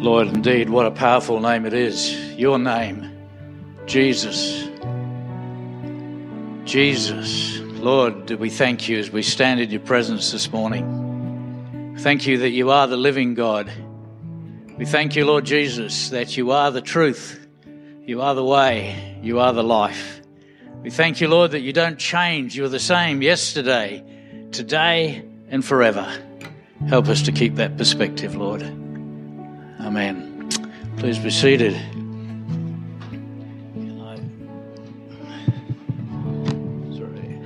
Lord, indeed, what a powerful name it is. Your name, Jesus. Jesus. Lord, we thank you as we stand in your presence this morning. Thank you that you are the living God. We thank you, Lord Jesus, that you are the truth. You are the way. You are the life. We thank you, Lord, that you don't change. You're the same yesterday, today, and forever. Help us to keep that perspective, Lord. Amen. Please be seated. Sorry.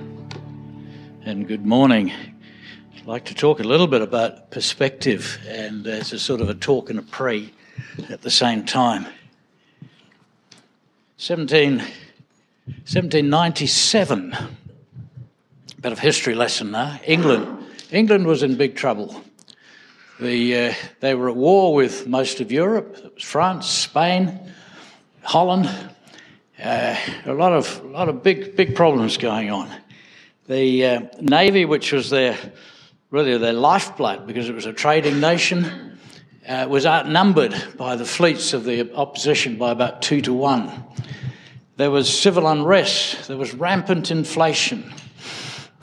And good morning. I'd like to talk a little bit about perspective, and it's a sort of a talk and a pray at the same time. 17, 1797, bit of history lesson now. England, England was in big trouble. The, uh, they were at war with most of Europe. It was France, Spain, Holland. Uh, a lot of a lot of big big problems going on. The uh, navy, which was their really their lifeblood because it was a trading nation, uh, was outnumbered by the fleets of the opposition by about two to one. There was civil unrest. There was rampant inflation.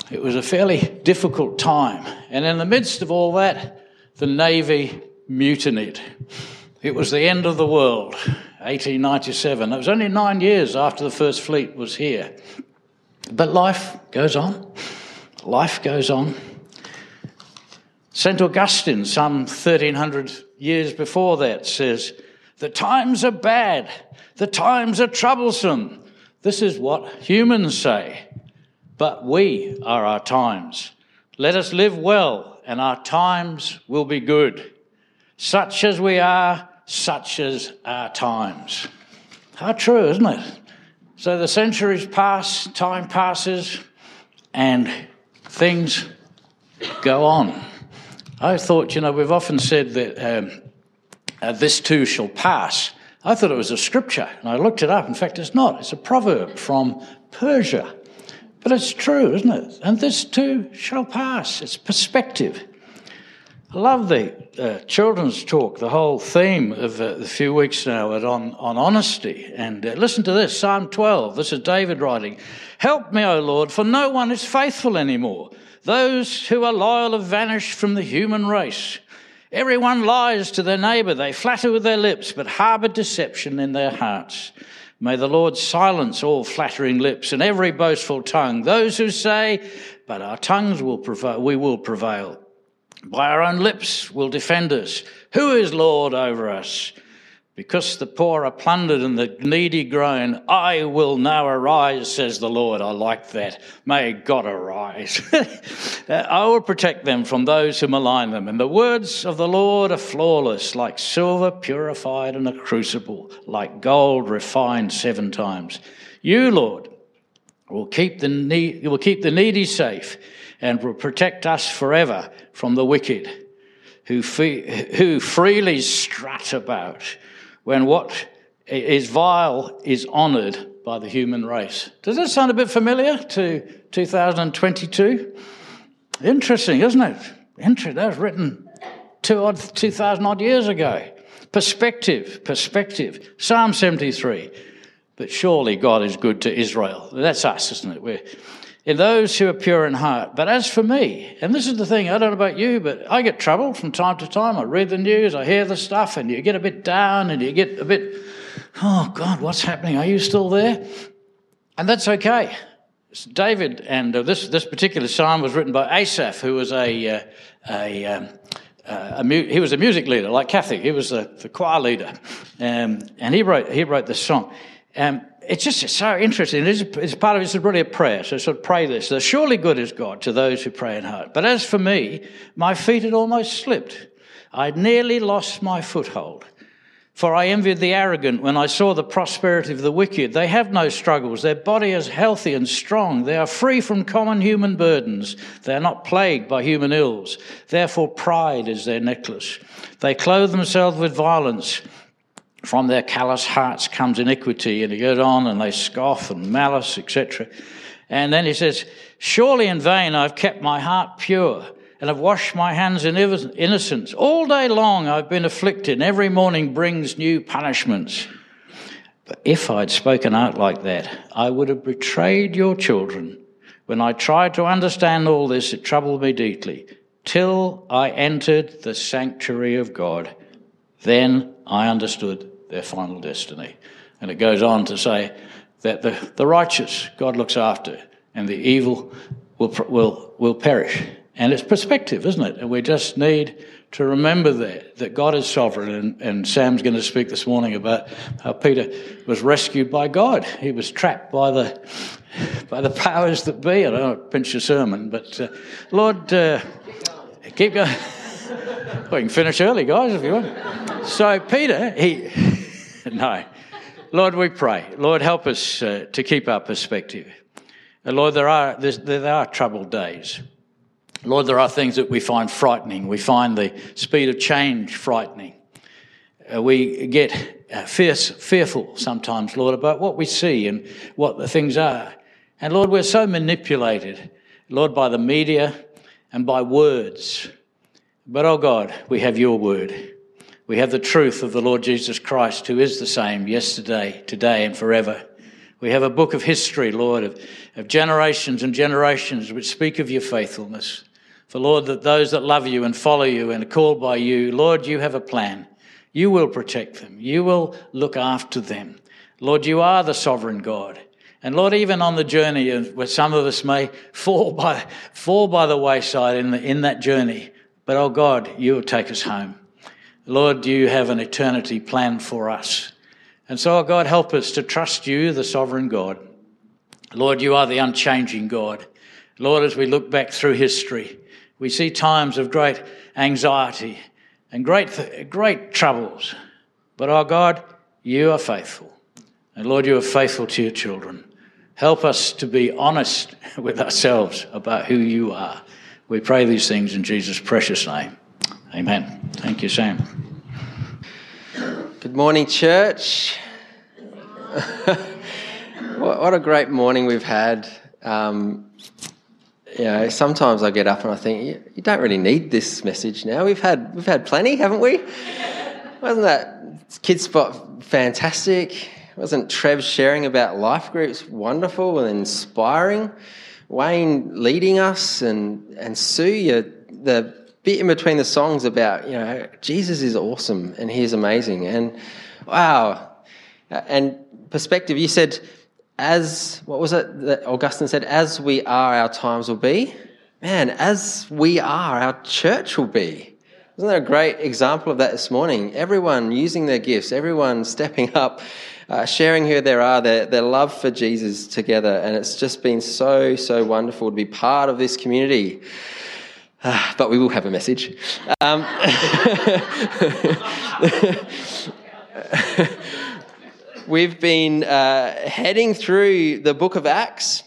It was a fairly difficult time, and in the midst of all that the Navy mutinied. It was the end of the world, 1897. It was only nine years after the First Fleet was here. But life goes on. Life goes on. St. Augustine, some 1300 years before that, says, The times are bad. The times are troublesome. This is what humans say. But we are our times. Let us live well and our times will be good. Such as we are, such as our times. How true, isn't it? So the centuries pass, time passes, and things go on. I thought, you know, we've often said that um, uh, this too shall pass. I thought it was a scripture, and I looked it up. In fact, it's not. It's a proverb from Persia. But it's true, isn't it? And this too shall pass. It's perspective. I love the uh, children's talk, the whole theme of uh, the few weeks now on, on honesty. And uh, listen to this Psalm 12. This is David writing Help me, O Lord, for no one is faithful anymore. Those who are loyal have vanished from the human race. Everyone lies to their neighbor. They flatter with their lips, but harbor deception in their hearts. May the Lord silence all flattering lips and every boastful tongue. Those who say, but our tongues will prevail, we will prevail. By our own lips will defend us. Who is Lord over us? Because the poor are plundered and the needy groan, I will now arise, says the Lord. I like that. May God arise. I will protect them from those who malign them. And the words of the Lord are flawless, like silver purified in a crucible, like gold refined seven times. You, Lord, will keep the, need, will keep the needy safe and will protect us forever from the wicked who, who freely strut about when what is vile is honoured by the human race. Does that sound a bit familiar to 2022? Interesting, isn't it? Interesting. That was written two odd, 2,000 odd years ago. Perspective, perspective. Psalm 73. But surely God is good to Israel. That's us, isn't it? We're, in those who are pure in heart. But as for me, and this is the thing, I don't know about you, but I get troubled from time to time. I read the news, I hear the stuff, and you get a bit down and you get a bit, oh God, what's happening? Are you still there? And that's okay. David, and uh, this, this particular psalm was written by Asaph, who was a, uh, a, um, uh, a mu- he was a music leader, like Kathy. He was the, the choir leader. Um, and he wrote, he wrote this song. Um, it's just so interesting. It is, it's part of it's really a prayer. So pray this. That surely good is God to those who pray in heart. But as for me, my feet had almost slipped. I'd nearly lost my foothold. For I envied the arrogant when I saw the prosperity of the wicked. They have no struggles. Their body is healthy and strong. They are free from common human burdens. They are not plagued by human ills. Therefore, pride is their necklace. They clothe themselves with violence. From their callous hearts comes iniquity, and he goes on, and they scoff and malice, etc. And then he says, Surely in vain I've kept my heart pure, and have washed my hands in innocence. All day long I've been afflicted, and every morning brings new punishments. But if I'd spoken out like that, I would have betrayed your children. When I tried to understand all this, it troubled me deeply, till I entered the sanctuary of God. Then I understood their final destiny. And it goes on to say that the, the righteous God looks after, and the evil will, will, will perish. And it's perspective, isn't it? And we just need to remember that, that God is sovereign. And, and Sam's going to speak this morning about how Peter was rescued by God. He was trapped by the, by the powers that be. I don't know, pinch your sermon, but uh, Lord, uh, keep going. we can finish early, guys, if you want. So Peter, he, no. Lord, we pray. Lord, help us uh, to keep our perspective. And Lord, there are, there are troubled days. Lord, there are things that we find frightening. We find the speed of change frightening. Uh, we get uh, fierce, fearful sometimes, Lord, about what we see and what the things are. And Lord, we're so manipulated, Lord, by the media and by words. But oh God, we have your word. We have the truth of the Lord Jesus Christ, who is the same yesterday, today, and forever. We have a book of history, Lord, of, of generations and generations which speak of your faithfulness. For, Lord, that those that love you and follow you and are called by you, Lord, you have a plan. You will protect them. You will look after them. Lord, you are the sovereign God. And Lord, even on the journey where some of us may fall by, fall by the wayside in, the, in that journey, but oh God, you will take us home. Lord, you have an eternity planned for us. And so, oh God, help us to trust you, the sovereign God. Lord, you are the unchanging God. Lord, as we look back through history, we see times of great anxiety and great, great troubles. But our oh God, you are faithful. And Lord, you are faithful to your children. Help us to be honest with ourselves about who you are. We pray these things in Jesus' precious name. Amen. Thank you, Sam. Good morning, church. what a great morning we've had. Um, you know, sometimes I get up and I think you don't really need this message now. We've had we've had plenty, haven't we? Wasn't that kids spot fantastic? Wasn't Trev sharing about life groups wonderful and inspiring? Wayne leading us and and Sue, the bit in between the songs about you know Jesus is awesome and He's amazing and wow, and perspective. You said as what was it that Augustine said? As we are, our times will be. Man, as we are, our church will be. Isn't that a great example of that this morning? Everyone using their gifts, everyone stepping up, uh, sharing who they are, their, their love for Jesus together. And it's just been so, so wonderful to be part of this community. Uh, but we will have a message. Um, we've been uh, heading through the book of Acts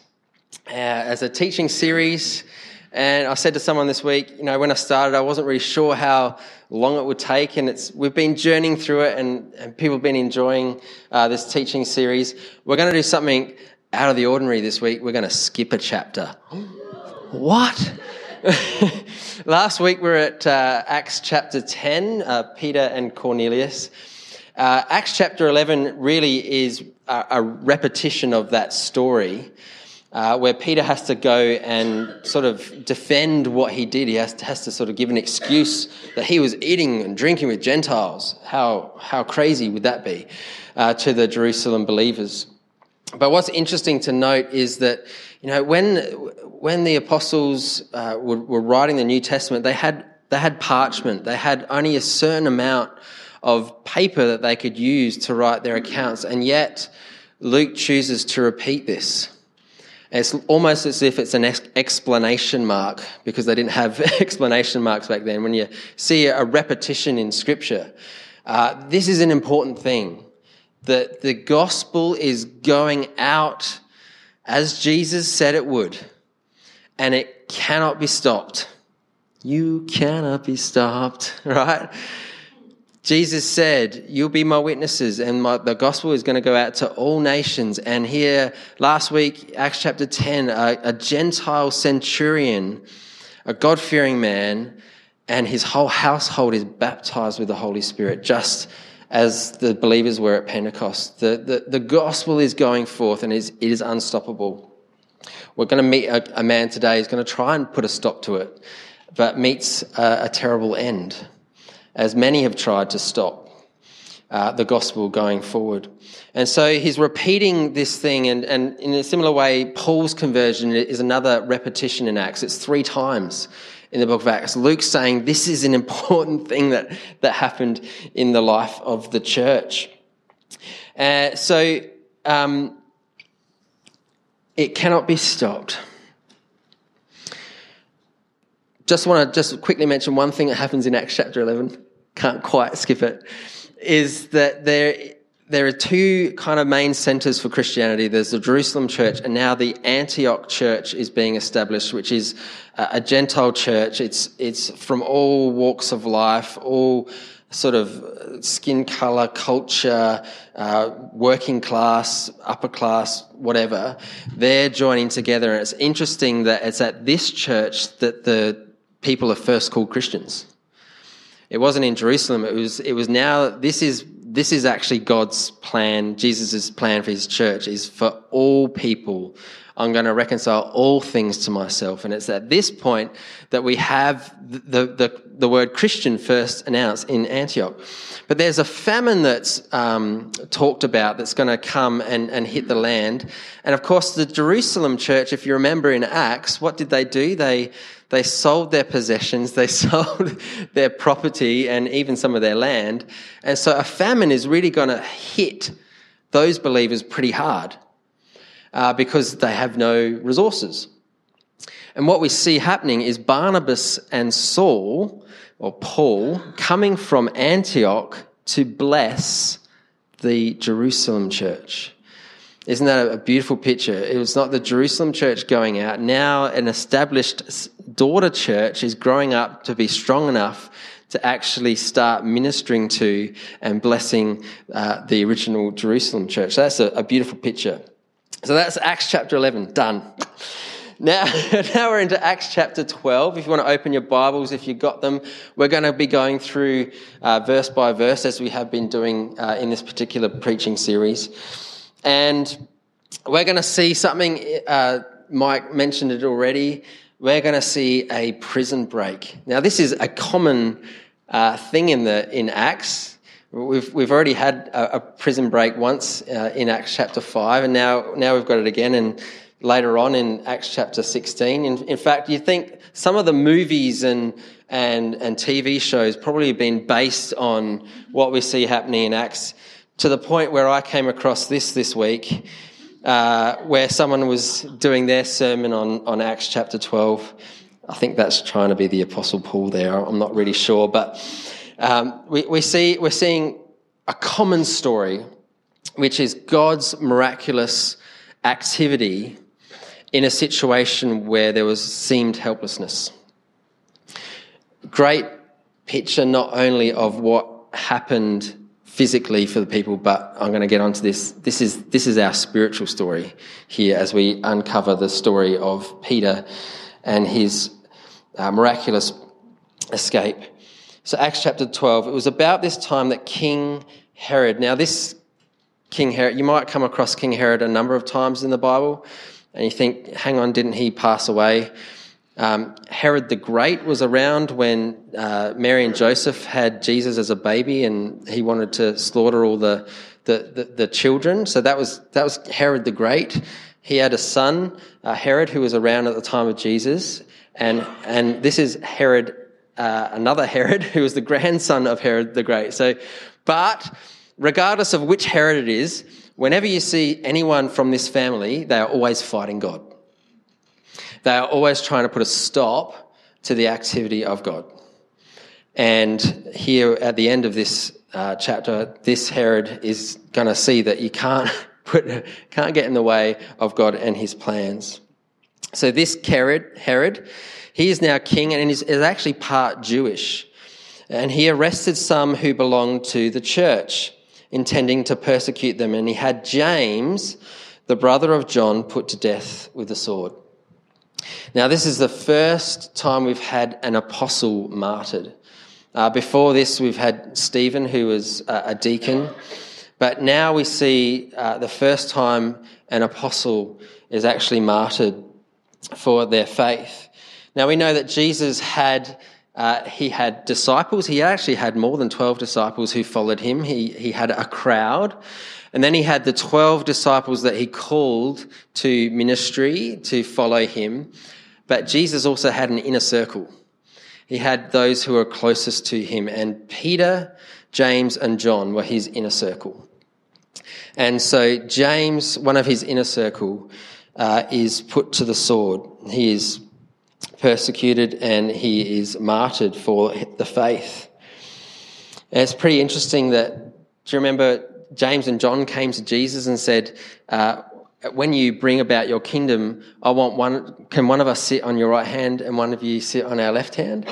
uh, as a teaching series. And I said to someone this week, you know, when I started, I wasn't really sure how long it would take. And it's, we've been journeying through it and, and people have been enjoying uh, this teaching series. We're going to do something out of the ordinary this week. We're going to skip a chapter. what? Last week we are at uh, Acts chapter 10, uh, Peter and Cornelius. Uh, Acts chapter 11 really is a, a repetition of that story. Uh, where Peter has to go and sort of defend what he did. He has to, has to, sort of give an excuse that he was eating and drinking with Gentiles. How, how crazy would that be uh, to the Jerusalem believers? But what's interesting to note is that, you know, when, when the apostles uh, were, were writing the New Testament, they had, they had parchment, they had only a certain amount of paper that they could use to write their accounts. And yet, Luke chooses to repeat this. It's almost as if it's an explanation mark because they didn't have explanation marks back then. When you see a repetition in Scripture, uh, this is an important thing that the gospel is going out as Jesus said it would, and it cannot be stopped. You cannot be stopped, right? Jesus said, You'll be my witnesses, and my, the gospel is going to go out to all nations. And here, last week, Acts chapter 10, a, a Gentile centurion a God fearing man, and his whole household is baptized with the Holy Spirit, just as the believers were at Pentecost. The, the, the gospel is going forth and is, it is unstoppable. We're going to meet a, a man today who's going to try and put a stop to it, but meets a, a terrible end, as many have tried to stop uh, the gospel going forward. And so he's repeating this thing, and, and in a similar way, Paul's conversion is another repetition in Acts. It's three times in the book of Acts. Luke's saying this is an important thing that, that happened in the life of the church. Uh, so um, it cannot be stopped. Just want to just quickly mention one thing that happens in Acts chapter 11. Can't quite skip it. Is that there there are two kind of main centers for Christianity. There's the Jerusalem church, and now the Antioch church is being established, which is a Gentile church. It's, it's from all walks of life, all sort of skin color, culture, uh, working class, upper class, whatever. They're joining together. And it's interesting that it's at this church that the people are first called Christians. It wasn't in Jerusalem. It was, it was now, this is this is actually God's plan, Jesus' plan for his church is for all people. I'm going to reconcile all things to myself. And it's at this point that we have the, the, the word Christian first announced in Antioch. But there's a famine that's um, talked about that's going to come and, and hit the land. And of course, the Jerusalem church, if you remember in Acts, what did they do? They, they sold their possessions, they sold their property, and even some of their land. And so a famine is really going to hit those believers pretty hard uh, because they have no resources. And what we see happening is Barnabas and Saul, or Paul, coming from Antioch to bless the Jerusalem church. Isn't that a beautiful picture? It was not the Jerusalem church going out. Now, an established daughter church is growing up to be strong enough to actually start ministering to and blessing uh, the original Jerusalem church. So That's a, a beautiful picture. So that's Acts chapter 11, done. Now, now we're into Acts chapter 12. If you want to open your Bibles, if you've got them, we're going to be going through uh, verse by verse as we have been doing uh, in this particular preaching series. And we're going to see something, uh, Mike mentioned it already. We're going to see a prison break. Now, this is a common uh, thing in, the, in Acts. We've, we've already had a, a prison break once uh, in Acts chapter 5, and now, now we've got it again. And later on in Acts chapter 16. In, in, fact, you think some of the movies and, and, and TV shows probably have been based on what we see happening in Acts to the point where I came across this this week, uh, where someone was doing their sermon on, on Acts chapter 12. I think that's trying to be the Apostle Paul there. I'm not really sure. But um, we, we see, we're seeing a common story, which is God's miraculous activity in a situation where there was seemed helplessness. Great picture not only of what happened physically for the people, but I'm going to get onto this. This is, this is our spiritual story here as we uncover the story of Peter and his uh, miraculous escape. So, Acts chapter 12, it was about this time that King Herod, now this King Herod, you might come across King Herod a number of times in the Bible, and you think, hang on, didn't he pass away? Um, Herod the Great was around when uh, Mary and Joseph had Jesus as a baby, and he wanted to slaughter all the, the, the, the children. So that was that was Herod the Great. He had a son, uh, Herod, who was around at the time of Jesus, and and this is Herod, uh, another Herod, who was the grandson of Herod the Great. So, but regardless of which Herod it is, whenever you see anyone from this family, they are always fighting God. They are always trying to put a stop to the activity of God. And here at the end of this uh, chapter, this Herod is going to see that you can't put, can't get in the way of God and his plans. So this Herod, Herod, he is now king and is, actually part Jewish. And he arrested some who belonged to the church, intending to persecute them. And he had James, the brother of John, put to death with the sword. Now, this is the first time we've had an apostle martyred. Uh, before this, we've had Stephen, who was uh, a deacon. But now we see uh, the first time an apostle is actually martyred for their faith. Now we know that Jesus had uh, he had disciples. He actually had more than twelve disciples who followed him. He he had a crowd, and then he had the twelve disciples that he called to ministry to follow him. But Jesus also had an inner circle. He had those who were closest to him, and Peter, James, and John were his inner circle. And so James, one of his inner circle, uh, is put to the sword. He is persecuted and he is martyred for the faith. And it's pretty interesting that, do you remember James and John came to Jesus and said, uh, when you bring about your kingdom, I want one, can one of us sit on your right hand and one of you sit on our left hand?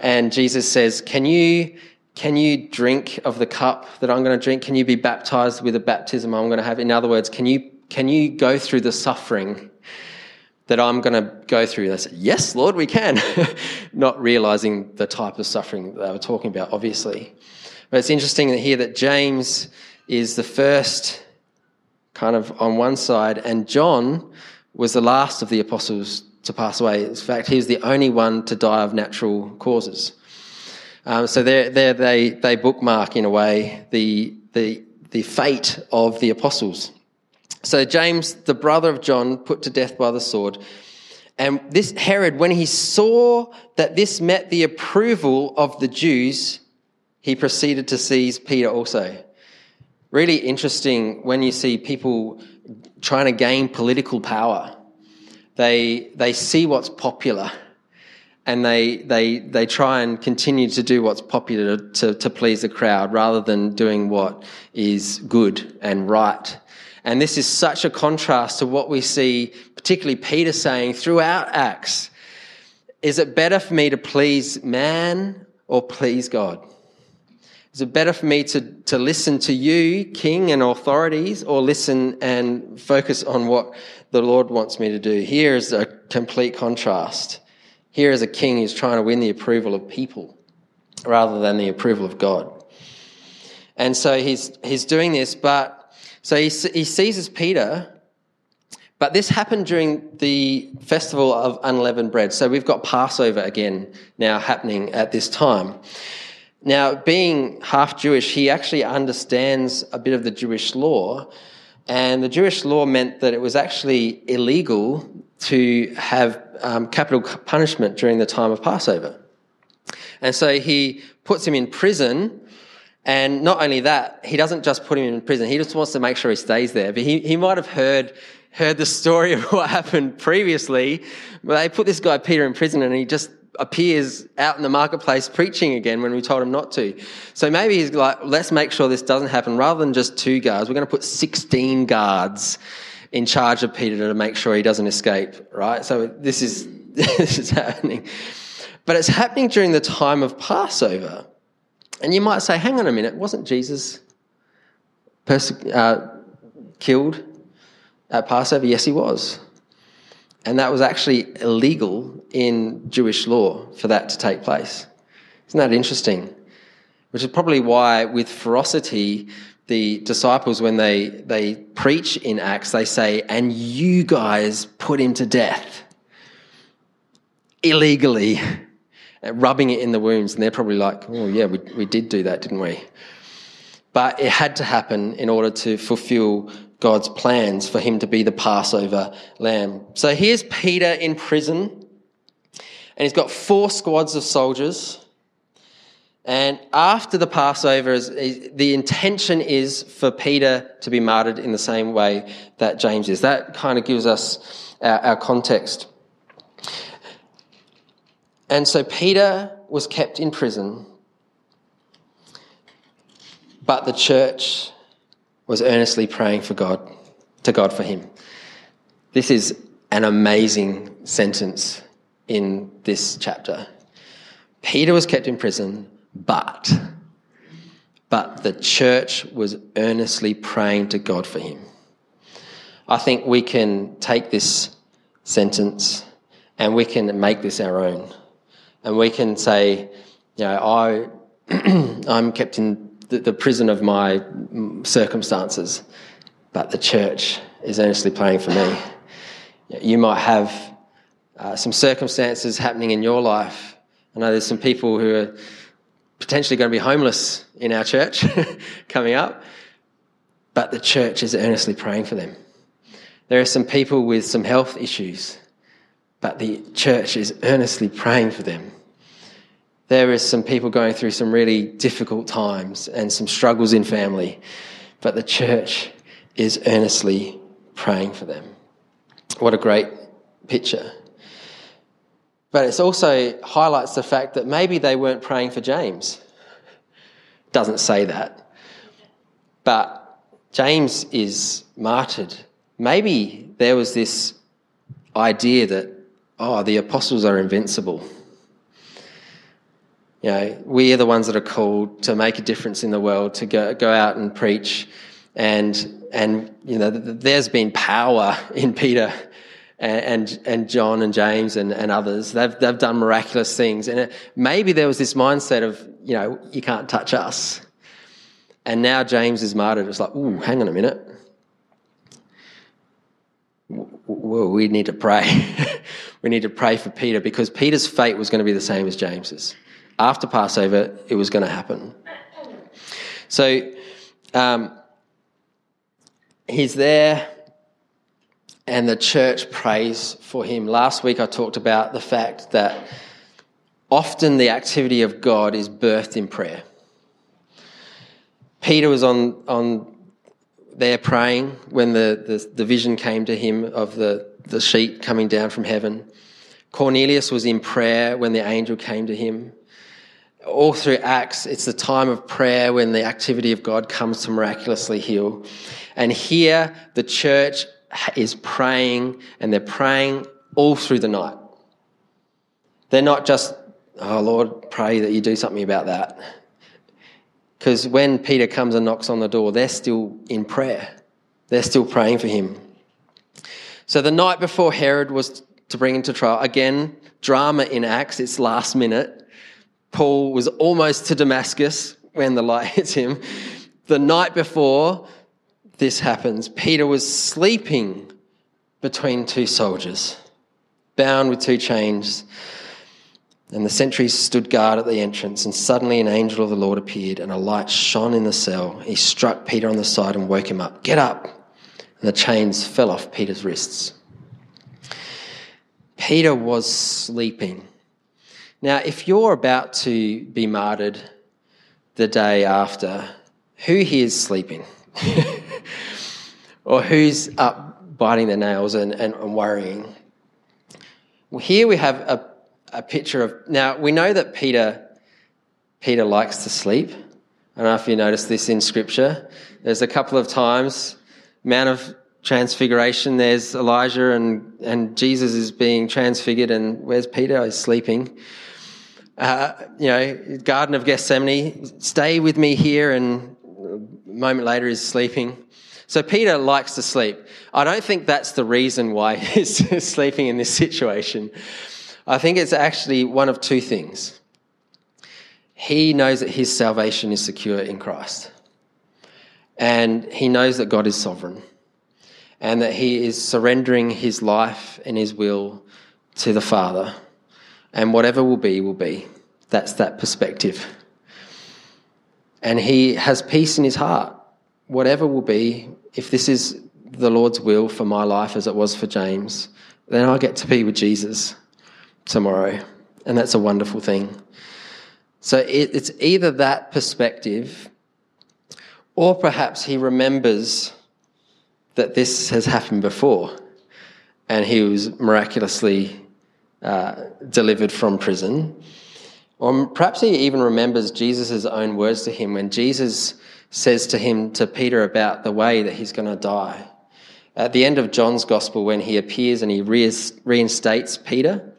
And Jesus says, can you, can you drink of the cup that I'm going to drink? Can you be baptized with the baptism I'm going to have? In other words, can you, can you go through the suffering that I'm going to go through? They said, yes, Lord, we can. Not realizing the type of suffering they were talking about, obviously. But it's interesting hear that James is the first kind of on one side, and John was the last of the apostles to pass away. In fact, he was the only one to die of natural causes. Um, so there, there they, they bookmark in a way the, the, the fate of the apostles. So James, the brother of John, put to death by the sword. And this Herod, when he saw that this met the approval of the Jews, he proceeded to seize Peter also really interesting when you see people trying to gain political power. They, they see what's popular and they, they, they try and continue to do what's popular to, to please the crowd rather than doing what is good and right. And this is such a contrast to what we see, particularly Peter saying throughout Acts. Is it better for me to please man or please God? Is it better for me to, to listen to you, king and authorities, or listen and focus on what the Lord wants me to do? Here is a complete contrast. Here is a king who's trying to win the approval of people rather than the approval of God. And so he's, he's doing this, but so he, he seizes Peter, but this happened during the festival of unleavened bread. So we've got Passover again now happening at this time. Now, being half Jewish, he actually understands a bit of the Jewish law. And the Jewish law meant that it was actually illegal to have um, capital punishment during the time of Passover. And so he puts him in prison. And not only that, he doesn't just put him in prison, he just wants to make sure he stays there. But he, he might have heard, heard the story of what happened previously. But they put this guy Peter in prison and he just appears out in the marketplace preaching again when we told him not to. So maybe he's like, let's make sure this doesn't happen. Rather than just two guards, we're going to put 16 guards in charge of Peter to make sure he doesn't escape, right? So this is, this is happening. But it's happening during the time of Passover. And you might say, hang on a minute, wasn't Jesus perse- uh, killed at Passover? Yes, he was. And that was actually illegal in Jewish law for that to take place. Isn't that interesting? Which is probably why, with ferocity, the disciples, when they, they preach in Acts, they say, and you guys put him to death illegally, rubbing it in the wounds. And they're probably like, oh, yeah, we, we did do that, didn't we? But it had to happen in order to fulfill God's plans for him to be the Passover lamb. So here's Peter in prison, and he's got four squads of soldiers. And after the Passover, is the intention is for Peter to be martyred in the same way that James is. That kind of gives us our, our context. And so Peter was kept in prison, but the church was earnestly praying for God, to God for him. This is an amazing sentence in this chapter. Peter was kept in prison, but but the church was earnestly praying to God for him. I think we can take this sentence and we can make this our own. And we can say, you know, I, I'm kept in the, the prison of my circumstances, but the church is earnestly praying for me. You might have uh, some circumstances happening in your life. I know there's some people who are potentially going to be homeless in our church coming up, but the church is earnestly praying for them. There are some people with some health issues, but the church is earnestly praying for them. There is some people going through some really difficult times and some struggles in family, but the church is earnestly praying for them. What a great picture. But it also highlights the fact that maybe they weren't praying for James. Doesn't say that. But James is martyred. Maybe there was this idea that, oh, the apostles are invincible. You know, we are the ones that are called to make a difference in the world, to go, go out and preach. And, and, you know, there's been power in Peter and, and John and James and, and others. They've, they've done miraculous things. And it, maybe there was this mindset of, you know, you can't touch us. And now James is martyred. It's like, ooh, hang on a minute. We need to pray. we need to pray for Peter because Peter's fate was going to be the same as James's. After Passover, it was going to happen. So um, he's there and the church prays for him. Last week I talked about the fact that often the activity of God is birthed in prayer. Peter was on, on there praying when the, the, the vision came to him of the, the sheet coming down from heaven. Cornelius was in prayer when the angel came to him. All through Acts, it's the time of prayer when the activity of God comes to miraculously heal. And here, the church is praying, and they're praying all through the night. They're not just, oh Lord, pray that you do something about that. Because when Peter comes and knocks on the door, they're still in prayer. They're still praying for him. So the night before Herod was to bring him to trial, again, drama in Acts, it's last minute. Paul was almost to Damascus when the light hits him. The night before, this happens, Peter was sleeping between two soldiers, bound with two chains. And the sentries stood guard at the entrance, and suddenly an angel of the Lord appeared, and a light shone in the cell. He struck Peter on the side and woke him up. Get up! And the chains fell off Peter's wrists. Peter was sleeping. Now, if you're about to be martyred the day after, who here is sleeping? or who's up biting their nails and, and, and worrying. Well, here we have a, a picture of. Now, we know that Peter, Peter likes to sleep. I don't know if you noticed this in Scripture. There's a couple of times, Mount of Transfiguration, there's Elijah and, and Jesus is being transfigured, and where's Peter? He's sleeping. Uh, you know, Garden of Gethsemane, stay with me here, and a moment later he's sleeping. So Peter likes to sleep. I don't think that's the reason why he's sleeping in this situation. I think it's actually one of two things. He knows that his salvation is secure in Christ. And he knows that God is sovereign. And that he is surrendering his life and his will to the Father. And whatever will be, will be. That's that perspective. And he has peace in his heart. Whatever will be, if this is the Lord's will for my life as it was for James, then I get to be with Jesus tomorrow. And that's a wonderful thing. So it, it's either that perspective, or perhaps he remembers that this has happened before and he was miraculously uh, delivered from prison. Or perhaps he even remembers Jesus' own words to him when Jesus says to him, to Peter, about the way that he's going to die. At the end of John's gospel, when he appears and he reinstates Peter,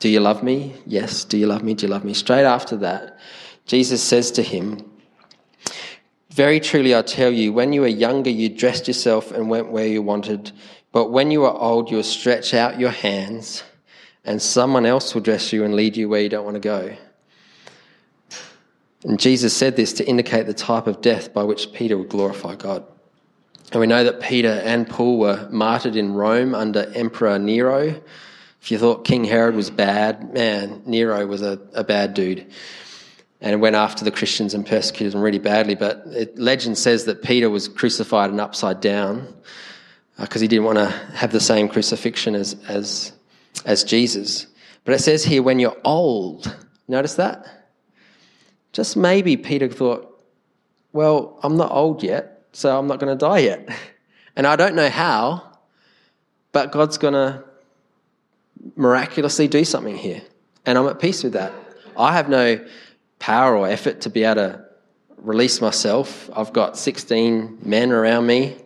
Do you love me? Yes. Do you love me? Do you love me? Straight after that, Jesus says to him, Very truly I tell you, when you were younger, you dressed yourself and went where you wanted, but when you are old, you will stretch out your hands, and someone else will dress you and lead you where you don't want to go. And Jesus said this to indicate the type of death by which Peter would glorify God. And we know that Peter and Paul were martyred in Rome under Emperor Nero. If you thought King Herod was bad, man, Nero was a, a bad dude and went after the Christians and persecuted them really badly. But it, legend says that Peter was crucified and upside down because uh, he didn't want to have the same crucifixion as, as, as Jesus. But it says here, when you're old, notice that? Just maybe Peter thought, well, I'm not old yet, so I'm not going to die yet. And I don't know how, but God's going to miraculously do something here. And I'm at peace with that. I have no power or effort to be able to release myself. I've got 16 men around me.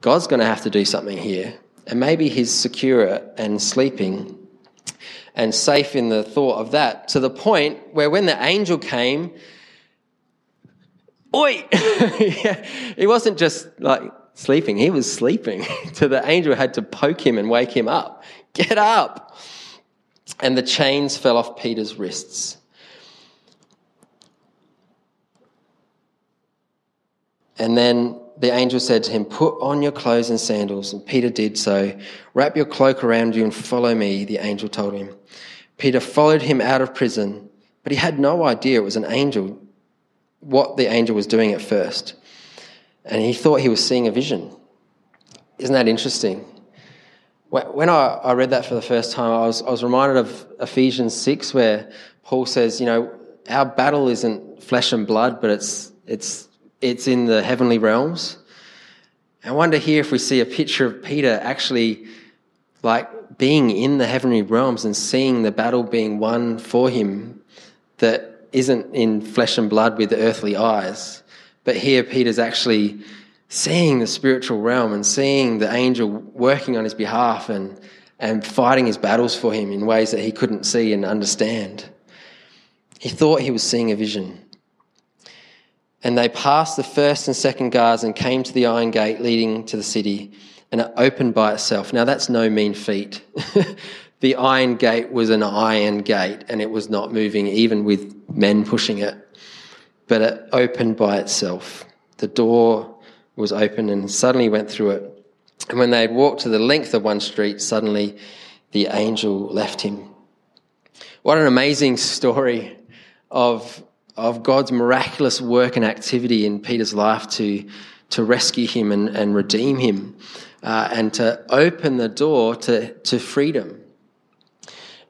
God's going to have to do something here. And maybe He's secure and sleeping and safe in the thought of that to the point where when the angel came, oi! he wasn't just like sleeping, he was sleeping. so the angel had to poke him and wake him up. Get up! And the chains fell off Peter's wrists. And then the angel said to him, Put on your clothes and sandals. And Peter did so. Wrap your cloak around you and follow me, the angel told him. Peter followed him out of prison, but he had no idea it was an angel, what the angel was doing at first. And he thought he was seeing a vision. Isn't that interesting? When I, read that for the first time, I was, I was reminded of Ephesians 6, where Paul says, You know, our battle isn't flesh and blood, but it's, it's it's in the heavenly realms. I wonder here if we see a picture of Peter actually like being in the heavenly realms and seeing the battle being won for him that isn't in flesh and blood with earthly eyes. But here Peter's actually seeing the spiritual realm and seeing the angel working on his behalf and, and fighting his battles for him in ways that he couldn't see and understand. He thought he was seeing a vision. And they passed the first and second guards and came to the iron gate leading to the city, and it opened by itself. Now, that's no mean feat. the iron gate was an iron gate, and it was not moving, even with men pushing it. But it opened by itself. The door was open and suddenly went through it. And when they had walked to the length of one street, suddenly the angel left him. What an amazing story of of God's miraculous work and activity in Peter's life to, to rescue him and, and redeem him uh, and to open the door to, to freedom.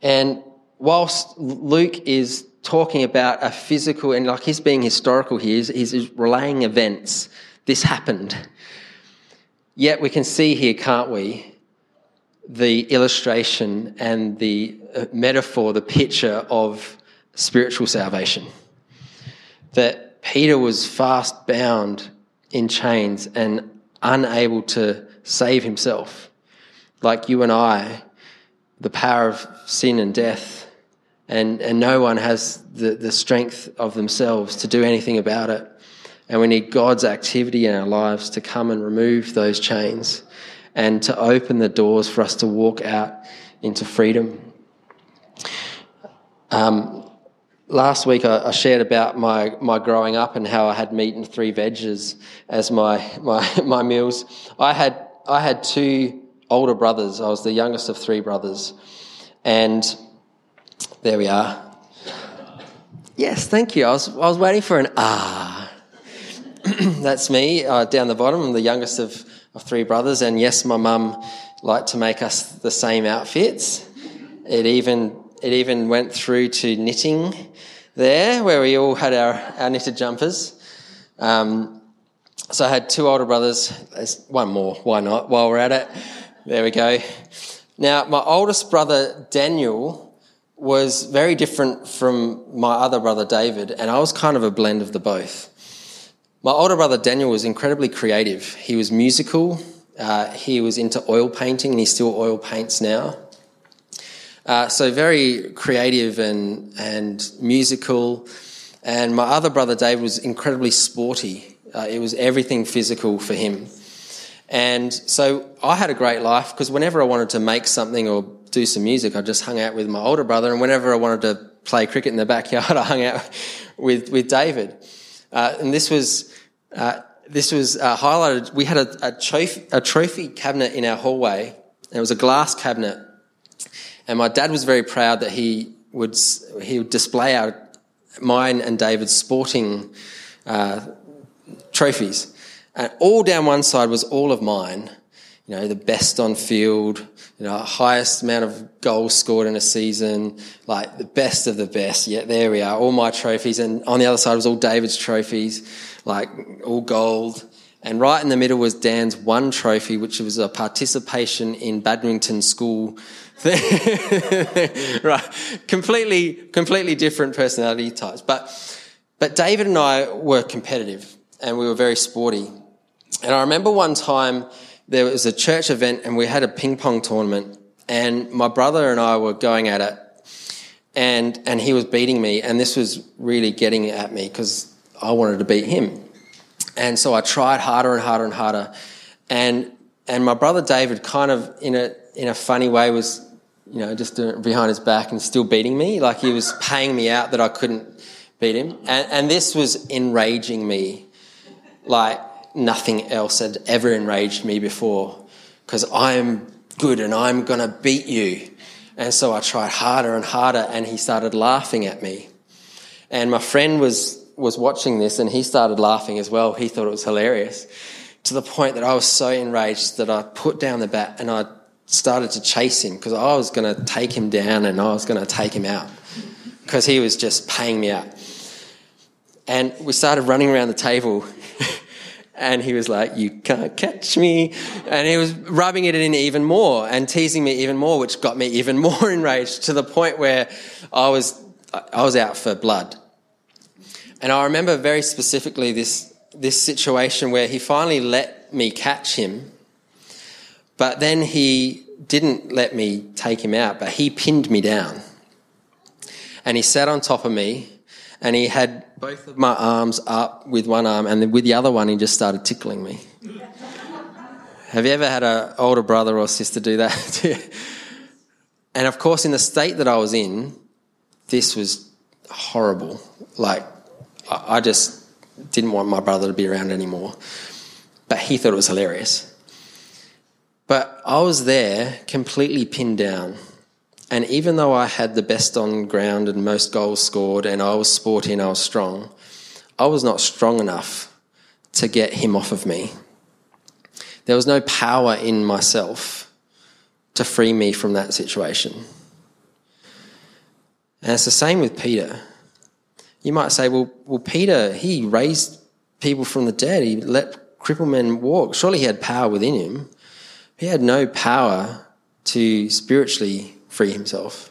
And whilst Luke is talking about a physical, and like he's being historical here, he's, he's relaying events. This happened. Yet we can see here, can't we, the illustration and the uh, metaphor, the picture of spiritual salvation that Peter was fast bound in chains and unable to save himself. Like you and I, the power of sin and death, and, and no one has the, the strength of themselves to do anything about it. And we need God's activity in our lives to come and remove those chains and to open the doors for us to walk out into freedom. Um, last week I, I, shared about my, my growing up and how I had meat and three veggies as my, my, my meals. I had, I had two older brothers. I was the youngest of three brothers. And there we are. Yes, thank you. I was, I was waiting for an ah. That's me uh, down the bottom. I'm the youngest of, of three brothers. And yes, my mum liked to make us the same outfits. It even it even went through to knitting there, where we all had our, our knitted jumpers. Um, so I had two older brothers. There's one more. Why not? While we're at it, there we go. Now, my oldest brother Daniel was very different from my other brother David, and I was kind of a blend of the both. My older brother Daniel was incredibly creative. He was musical. Uh, he was into oil painting, and he still oil paints now. Uh, so very creative and, and musical. And my other brother David was incredibly sporty. Uh, it was everything physical for him. And so I had a great life because whenever I wanted to make something or do some music, I just hung out with my older brother, and whenever I wanted to play cricket in the backyard, I hung out with with David. Uh, and this was uh, this was uh, highlighted. We had a, a, trophy, a trophy cabinet in our hallway, and it was a glass cabinet. And my dad was very proud that he would he would display our mine and David's sporting uh, trophies. And all down one side was all of mine. You know, the best on field, you know, highest amount of goals scored in a season, like the best of the best. Yeah, there we are, all my trophies. And on the other side was all David's trophies, like all gold. And right in the middle was Dan's one trophy, which was a participation in badminton school. right, completely, completely different personality types. But, but David and I were competitive, and we were very sporty. And I remember one time there was a church event and we had a ping pong tournament and my brother and I were going at it and, and he was beating me and this was really getting at me because I wanted to beat him. And so I tried harder and harder and harder. And, and my brother David kind of in a, in a funny way was, you know, just behind his back and still beating me. Like he was paying me out that I couldn't beat him. And, and this was enraging me. Like, nothing else had ever enraged me before because I'm good and I'm going to beat you. And so I tried harder and harder and he started laughing at me. And my friend was, was watching this and he started laughing as well. He thought it was hilarious to the point that I was so enraged that I put down the bat and I started to chase him because I was going to take him down and I was going to take him out because he was just paying me out. And we started running around the table and he was like, You can't catch me. And he was rubbing it in even more and teasing me even more, which got me even more enraged to the point where I was, I was out for blood. And I remember very specifically this, this situation where he finally let me catch him, but then he didn't let me take him out, but he pinned me down. And he sat on top of me and he had both of my arms up with one arm, and then with the other one, he just started tickling me. Have you ever had an older brother or sister do that? and of course, in the state that I was in, this was horrible. Like, I just didn't want my brother to be around anymore. But he thought it was hilarious. But I was there completely pinned down and even though I had the best on ground and most goals scored, and I was sporty and I was strong, I was not strong enough to get him off of me. There was no power in myself to free me from that situation. And it's the same with Peter. You might say, well, well, Peter, he raised people from the dead. He let crippled men walk. Surely he had power within him. He had no power to spiritually free himself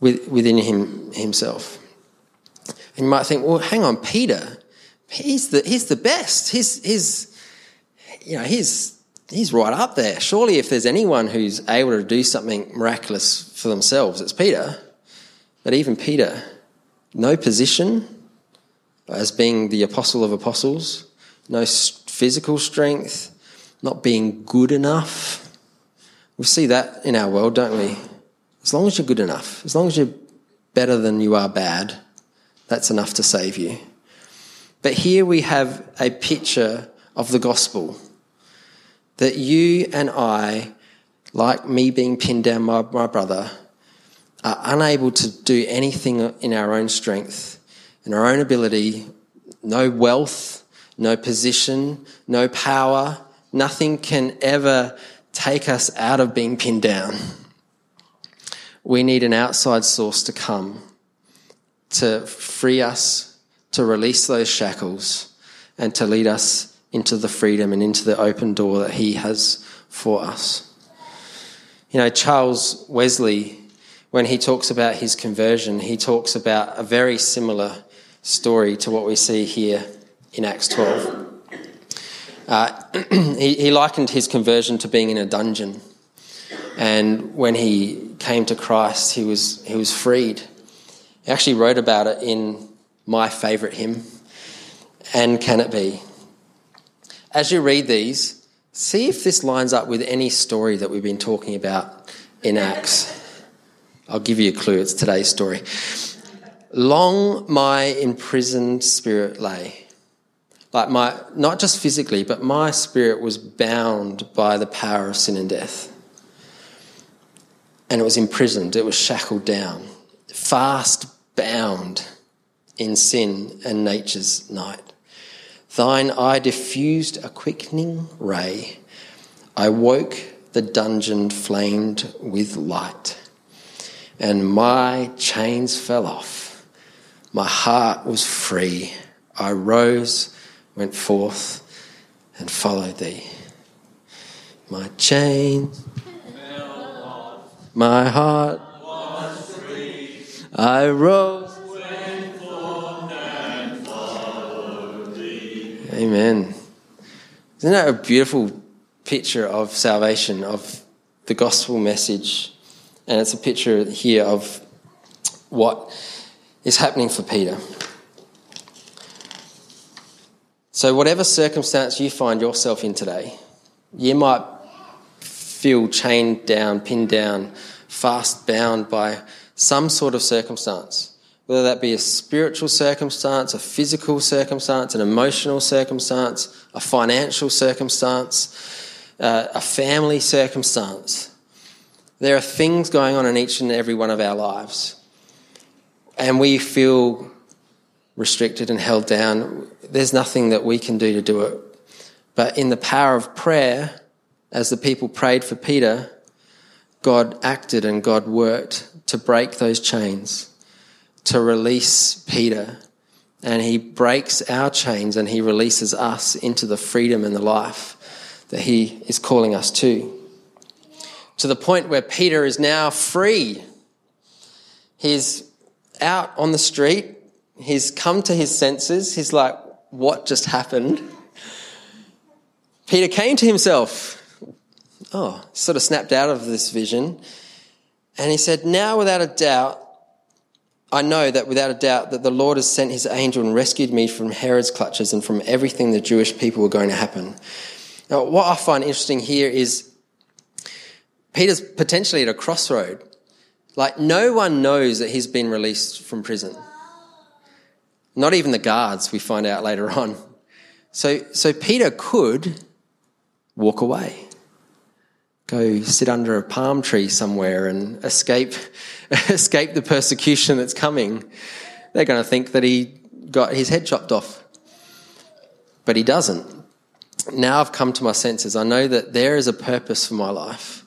within him himself. And you might think, well, hang on, Peter, he's the he's the best. He's he's you know he's he's right up there. Surely, if there's anyone who's able to do something miraculous for themselves, it's Peter. But even Peter, no position as being the apostle of apostles, no physical strength, not being good enough we see that in our world, don't we? As long as you're good enough, as long as you're better than you are bad, that's enough to save you. But here we have a picture of the gospel that you and I, like me being pinned down by my brother, are unable to do anything in our own strength, in our own ability, no wealth, no position, no power, nothing can ever take us out of being pinned down. We need an outside source to come to free us, to release those shackles, and to lead us into the freedom and into the open door that He has for us. You know, Charles Wesley, when he talks about his conversion, he talks about a very similar story to what we see here in Acts 12. Uh, he, he likened his conversion to being in a dungeon. And when he came to Christ, he was, he was freed. He actually wrote about it in my favourite hymn, And Can It Be? As you read these, See if this lines up with any story that we've been talking about in Acts. I'll give you a clue, it's today's story. Long my imprisoned spirit lay. Like my, not just physically, but my spirit was bound by the power of sin and death. And it was imprisoned, it was shackled down, fast bound in sin and nature's night. Thine eye diffused a quickening ray. I woke, the dungeon flamed with light. And my chains fell off. My heart was free. I rose, went forth, and followed thee. My chains fell off. My heart was free. I rose Amen. Isn't that a beautiful picture of salvation, of the gospel message? And it's a picture here of what is happening for Peter. So, whatever circumstance you find yourself in today, you might feel chained down, pinned down, fast bound by some sort of circumstance whether that be a spiritual circumstance, a physical circumstance, an emotional circumstance, a financial circumstance, uh, a family circumstance. There are things going on in each and every one of our lives. And we feel restricted and held down. There's nothing that we can do to do it. But in the power of prayer, as the people prayed for Peter, God acted and God worked to break those chains to release Peter. And he breaks our chains and he releases us into the freedom and the life that he is calling us to. To the point where Peter is now free. He's out on the street. He's come to his senses. He's like, what just happened? Peter came to himself. Oh, sort of snapped out of this vision. And he said, Now without a doubt, I know that without a doubt that the Lord has sent his angel and rescued me from Herod's clutches and from everything the Jewish people were going to happen. Now, what I find interesting here is Peter's potentially at a crossroad. Like, no one knows that he's been released from prison. Not even the guards, we find out later on. So, so Peter could walk away, go sit under a palm tree somewhere and escape escape the persecution that's coming, they're going to think that he got his head chopped off. But he doesn't. Now I've come to my senses. I know that there is a purpose for my life.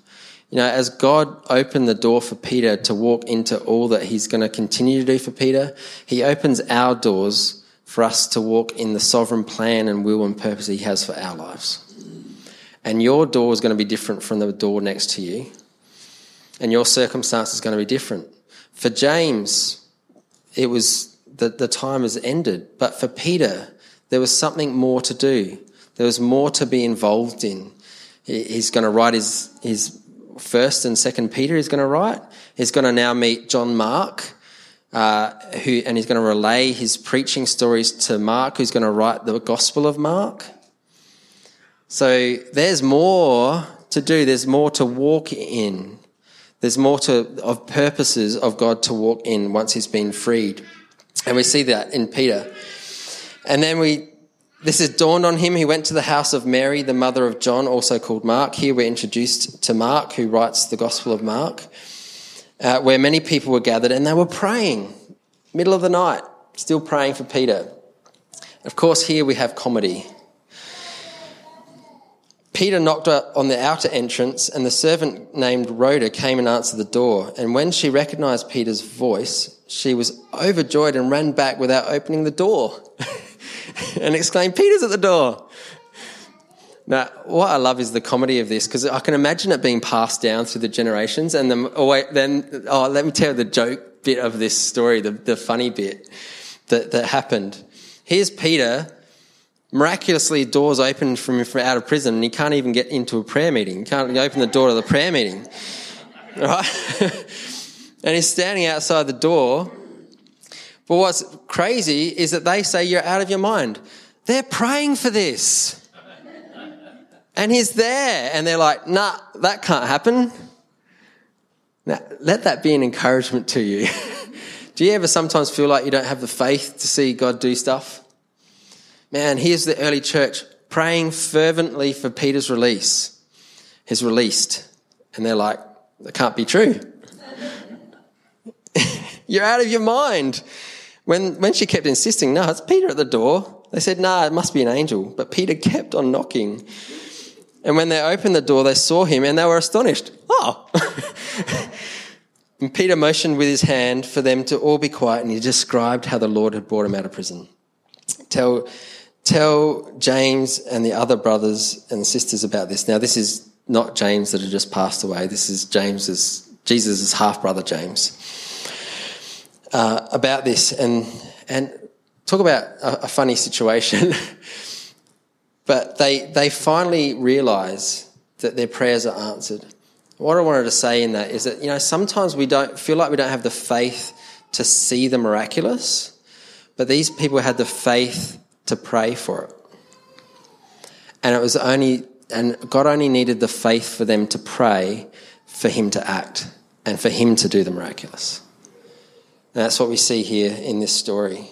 You know, as God opened the door for Peter to walk into all that he's going to continue to do for Peter, he opens our doors for us to walk in the sovereign plan and will and purpose he has for our lives. And your door is going to be different from the door next to you and your circumstance is going to be different. For James, it was that the time has ended. But for Peter, there was something more to do. There was more to be involved in. He's going to write his, his first and second Peter, he's going to write. He's going to now meet John Mark, uh, who, and he's going to relay his preaching stories to Mark, who's going to write the Gospel of Mark. So there's more to do, there's more to walk in. There's more to, of purposes of God to walk in once he's been freed. And we see that in Peter. And then we, this is dawned on him. He went to the house of Mary, the mother of John, also called Mark. Here we're introduced to Mark, who writes the Gospel of Mark, uh, where many people were gathered and they were praying, middle of the night, still praying for Peter. Of course, here we have comedy. Peter knocked on the outer entrance, and the servant named Rhoda came and answered the door. And when she recognized Peter's voice, she was overjoyed and ran back without opening the door and exclaimed, Peter's at the door. Now, what I love is the comedy of this because I can imagine it being passed down through the generations. And then, oh, wait, then, oh, let me tell the joke bit of this story, the, the funny bit that, that happened. Here's Peter Miraculously, doors open from, from out of prison and he can't even get into a prayer meeting. He can't open the door to the prayer meeting. Right? and he's standing outside the door. But what's crazy is that they say you're out of your mind. They're praying for this. and he's there. And they're like, nah, that can't happen. Now, let that be an encouragement to you. do you ever sometimes feel like you don't have the faith to see God do stuff? Man, here's the early church praying fervently for Peter's release. He's released. And they're like, that can't be true. You're out of your mind. When, when she kept insisting, no, it's Peter at the door, they said, nah, it must be an angel. But Peter kept on knocking. And when they opened the door, they saw him and they were astonished. Oh! and Peter motioned with his hand for them to all be quiet and he described how the Lord had brought him out of prison. Tell, tell James and the other brothers and sisters about this. Now, this is not James that had just passed away. This is James's, Jesus' half brother James. Uh, about this and, and talk about a, a funny situation. but they, they finally realize that their prayers are answered. What I wanted to say in that is that, you know, sometimes we don't feel like we don't have the faith to see the miraculous, but these people had the faith to pray for it. And it was only, and God only needed the faith for them to pray for Him to act and for Him to do the miraculous. And that's what we see here in this story.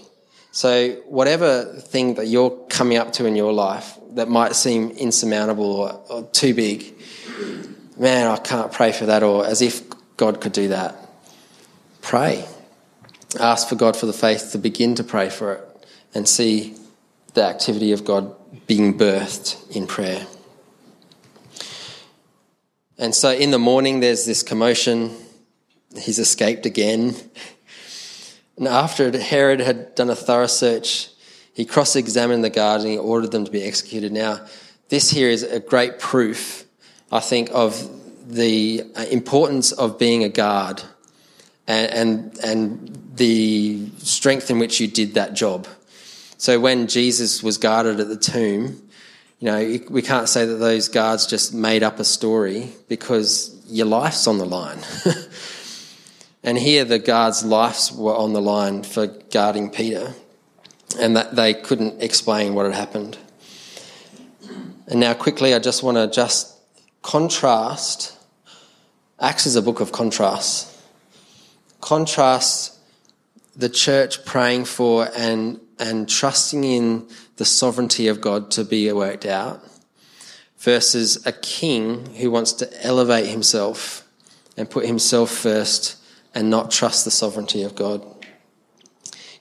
So, whatever thing that you're coming up to in your life that might seem insurmountable or, or too big, man, I can't pray for that, or as if God could do that. Pray. Ask for God for the faith to begin to pray for it and see the activity of God being birthed in prayer. And so in the morning, there's this commotion. He's escaped again. And after Herod had done a thorough search, he cross examined the guards and he ordered them to be executed. Now, this here is a great proof, I think, of the uh, importance of being a guard and, and, and the strength in which you did that job. So when Jesus was guarded at the tomb, you know, we can't say that those guards just made up a story because your life's on the line. And here the guards' lives were on the line for guarding Peter, and that they couldn't explain what had happened. And now, quickly, I just want to just contrast. Acts is a book of contrasts. Contrast the church praying for and, and trusting in the sovereignty of God to be worked out versus a king who wants to elevate himself and put himself first and not trust the sovereignty of God.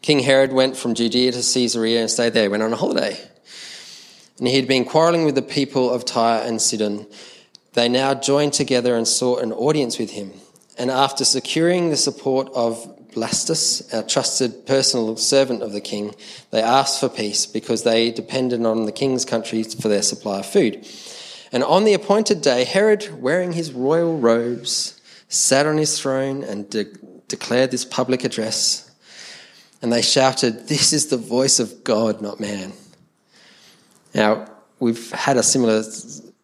King Herod went from Judea to Caesarea and stayed there, went on a holiday. And he had been quarreling with the people of Tyre and Sidon. They now joined together and sought an audience with him. And after securing the support of Blastus, a trusted personal servant of the king, they asked for peace because they depended on the king's country for their supply of food. And on the appointed day, Herod, wearing his royal robes, sat on his throne and de- declared this public address. And they shouted, This is the voice of God, not man. Now, we've had a similar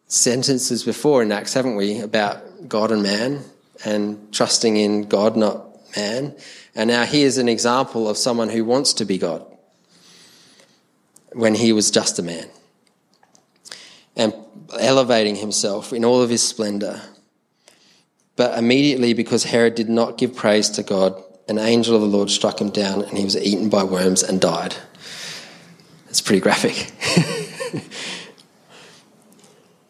sentences before in Acts, haven't we, about God and man and trusting in God, not man. And now here's an example of someone who wants to be God when he was just a man and elevating himself in all of his splendor but immediately, because Herod did not give praise to God, an angel of the Lord struck him down and he was eaten by worms and died. It's pretty graphic.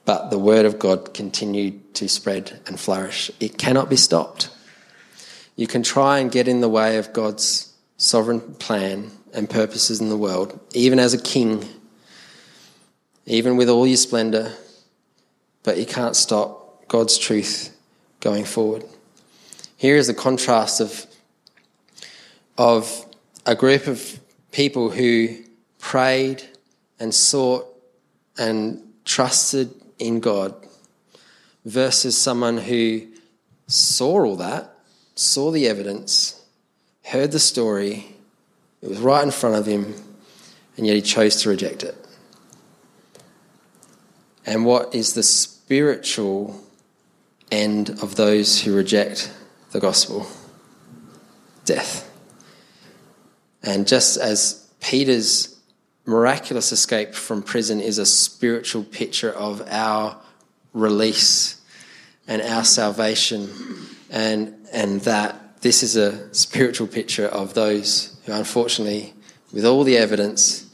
but the word of God continued to spread and flourish. It cannot be stopped. You can try and get in the way of God's sovereign plan and purposes in the world, even as a king, even with all your splendor, but you can't stop God's truth going forward. Here is a contrast of, of a group of people who prayed and sought and trusted in God versus someone who saw all that, saw the evidence, heard the story, it was right in front of him, and yet he chose to reject it. And what is the spiritual end of those who reject the gospel death. And just as Peter's miraculous escape from prison is a spiritual picture of our release and our salvation, and, and that this is a spiritual picture of those who, unfortunately, with all the evidence,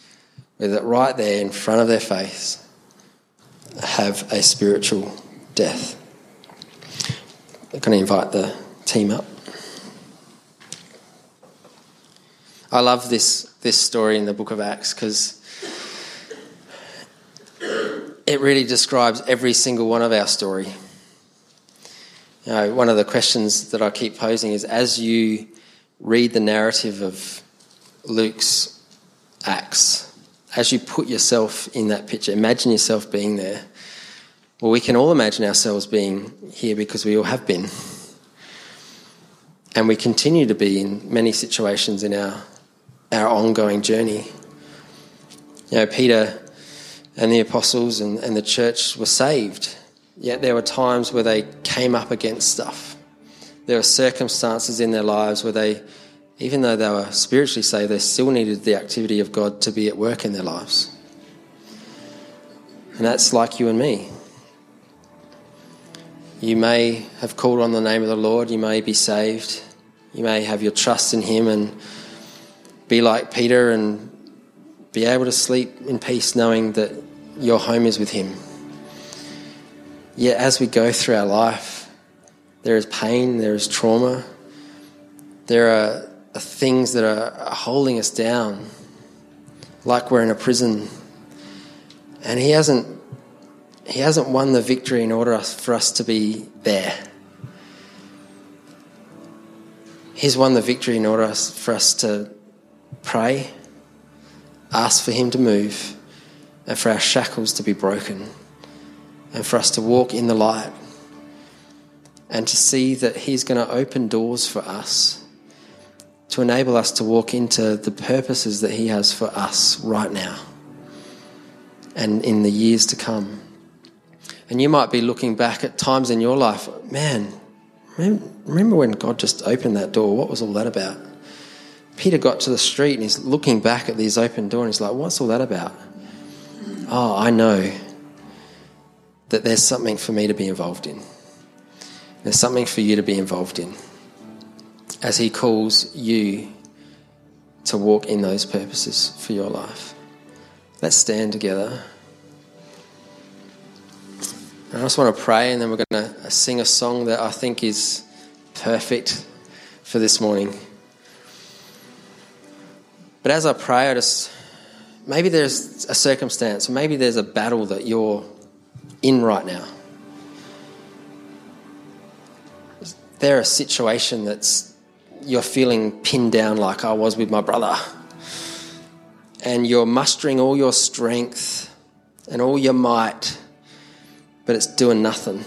with it right there in front of their face, have a spiritual death. I'm going to invite the team up. I love this, this story in the book of Acts because it really describes every single one of our story. You know, one of the questions that I keep posing is as you read the narrative of Luke's Acts, as you put yourself in that picture, imagine yourself being there. Well, we can all imagine ourselves being here because we all have been. And we continue to be in many situations in our our ongoing journey. You know, Peter and the apostles and, and the church were saved, yet there were times where they came up against stuff. There were circumstances in their lives where they, even though they were spiritually saved, they still needed the activity of God to be at work in their lives. And that's like you and me. You may have called on the name of the Lord, you may be saved, you may have your trust in Him and be like Peter and be able to sleep in peace knowing that your home is with Him. Yet, as we go through our life, there is pain, there is trauma, there are, things that are holding us down, like we're in a prison. And He hasn't, he hasn't won the victory in order for us to be there. He's won the victory in order for us to pray, ask for Him to move, and for our shackles to be broken, and for us to walk in the light, and to see that He's going to open doors for us to enable us to walk into the purposes that He has for us right now and in the years to come. And you might be looking back at times in your life, man, remember when God just opened that door? What was all that about? Peter got to the street and he's looking back at this open door and he's like, What's all that about? Oh, I know that there's something for me to be involved in. There's something for you to be involved in as he calls you to walk in those purposes for your life. Let's stand together. I just want to pray and then we're going to uh, sing a song that I think is perfect for this morning. But as I pray, I just maybe there's a circumstance, or maybe there's a battle that you're in right now. Is there a situation that's you're feeling pinned down like I was with my brother? And you're mustering all your strength and all your might, but it's doing nothing.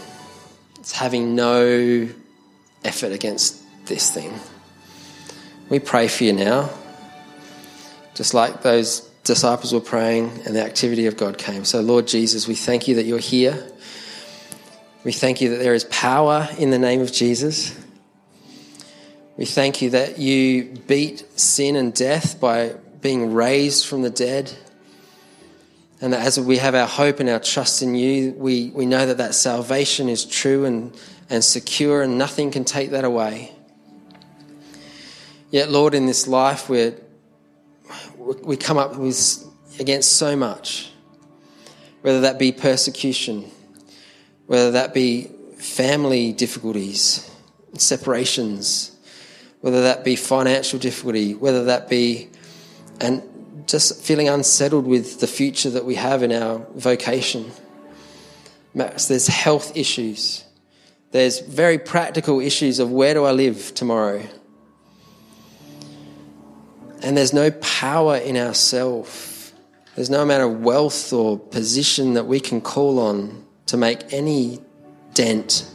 It's having no effort against this thing. We pray for you now just like those disciples were praying and the activity of God came. So, Lord Jesus, we thank you that you're here. We thank you that there is power in the name of Jesus. We thank you that you beat sin and death by being raised from the dead. And that as we have our hope and our trust in you, we, we know that that salvation is true and, and secure, and nothing can take that away. Yet, Lord, in this life, we're we come up with against so much, whether that be persecution, whether that be family difficulties, separations, whether that be financial difficulty, whether that be and just feeling unsettled with the future that we have in our vocation. There's health issues. There's very practical issues of where do I live tomorrow? And there's no power in ourselves. There's no amount of wealth or position that we can call on to make any dent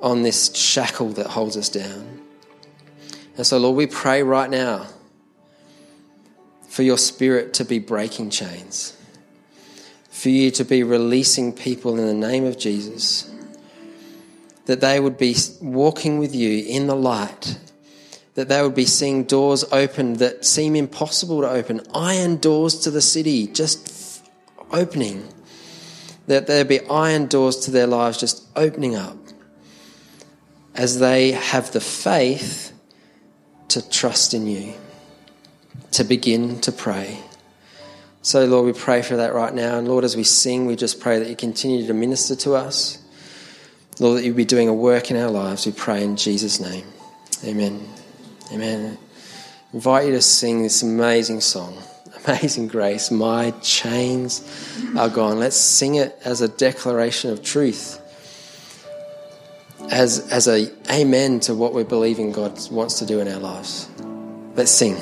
on this shackle that holds us down. And so, Lord, we pray right now for your spirit to be breaking chains, for you to be releasing people in the name of Jesus, that they would be walking with you in the light that they would be seeing doors open that seem impossible to open, iron doors to the city, just opening. That there'd be iron doors to their lives just opening up as they have the faith to trust in you, to begin to pray. So, Lord, we pray for that right now. And Lord, as we sing, we just pray that you continue to minister to us. Lord, that you be doing a work in our lives. We pray in Jesus' name. Amen. Amen. I invite you to sing this amazing song, Amazing Grace. My chains are gone. Let's sing it as a declaration of truth, as, as a amen to what we're believing God wants to do in our lives. Let's sing.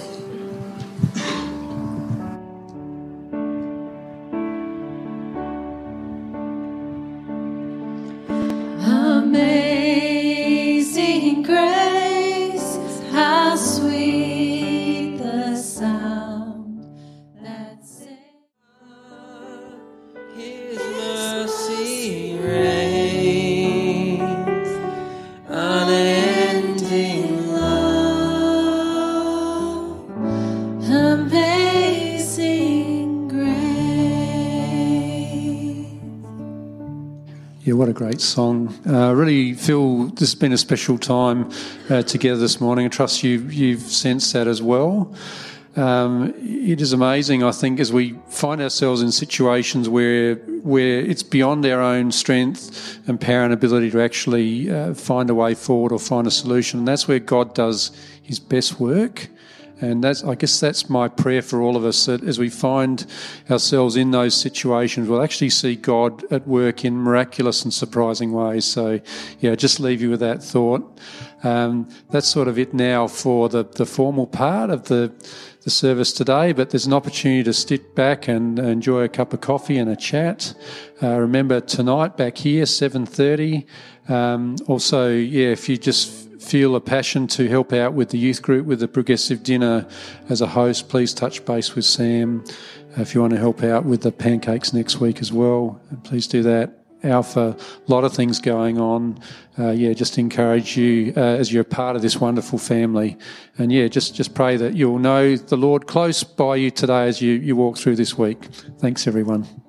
Great song. I uh, really feel this has been a special time uh, together this morning. I trust you, you've sensed that as well. Um, it is amazing, I think, as we find ourselves in situations where where it's beyond our own strength and power and ability to actually uh, find a way forward or find a solution. And that's where God does His best work. And that's, I guess that's my prayer for all of us that as we find ourselves in those situations, we'll actually see God at work in miraculous and surprising ways. So, yeah, just leave you with that thought. Um, that's sort of it now for the, the formal part of the, the service today, but there's an opportunity to sit back and enjoy a cup of coffee and a chat. Uh, remember tonight back here, 7.30. Um, also, yeah, if you just feel a passion to help out with the youth group with the progressive dinner as a host, please touch base with Sam. Uh, if you want to help out with the pancakes next week as well, please do that. Alpha, a lot of things going on. Uh, yeah, just encourage you uh, as you're part of this wonderful family. And yeah, just, just pray that you'll know the Lord close by you today as you, you walk through this week. Thanks, everyone.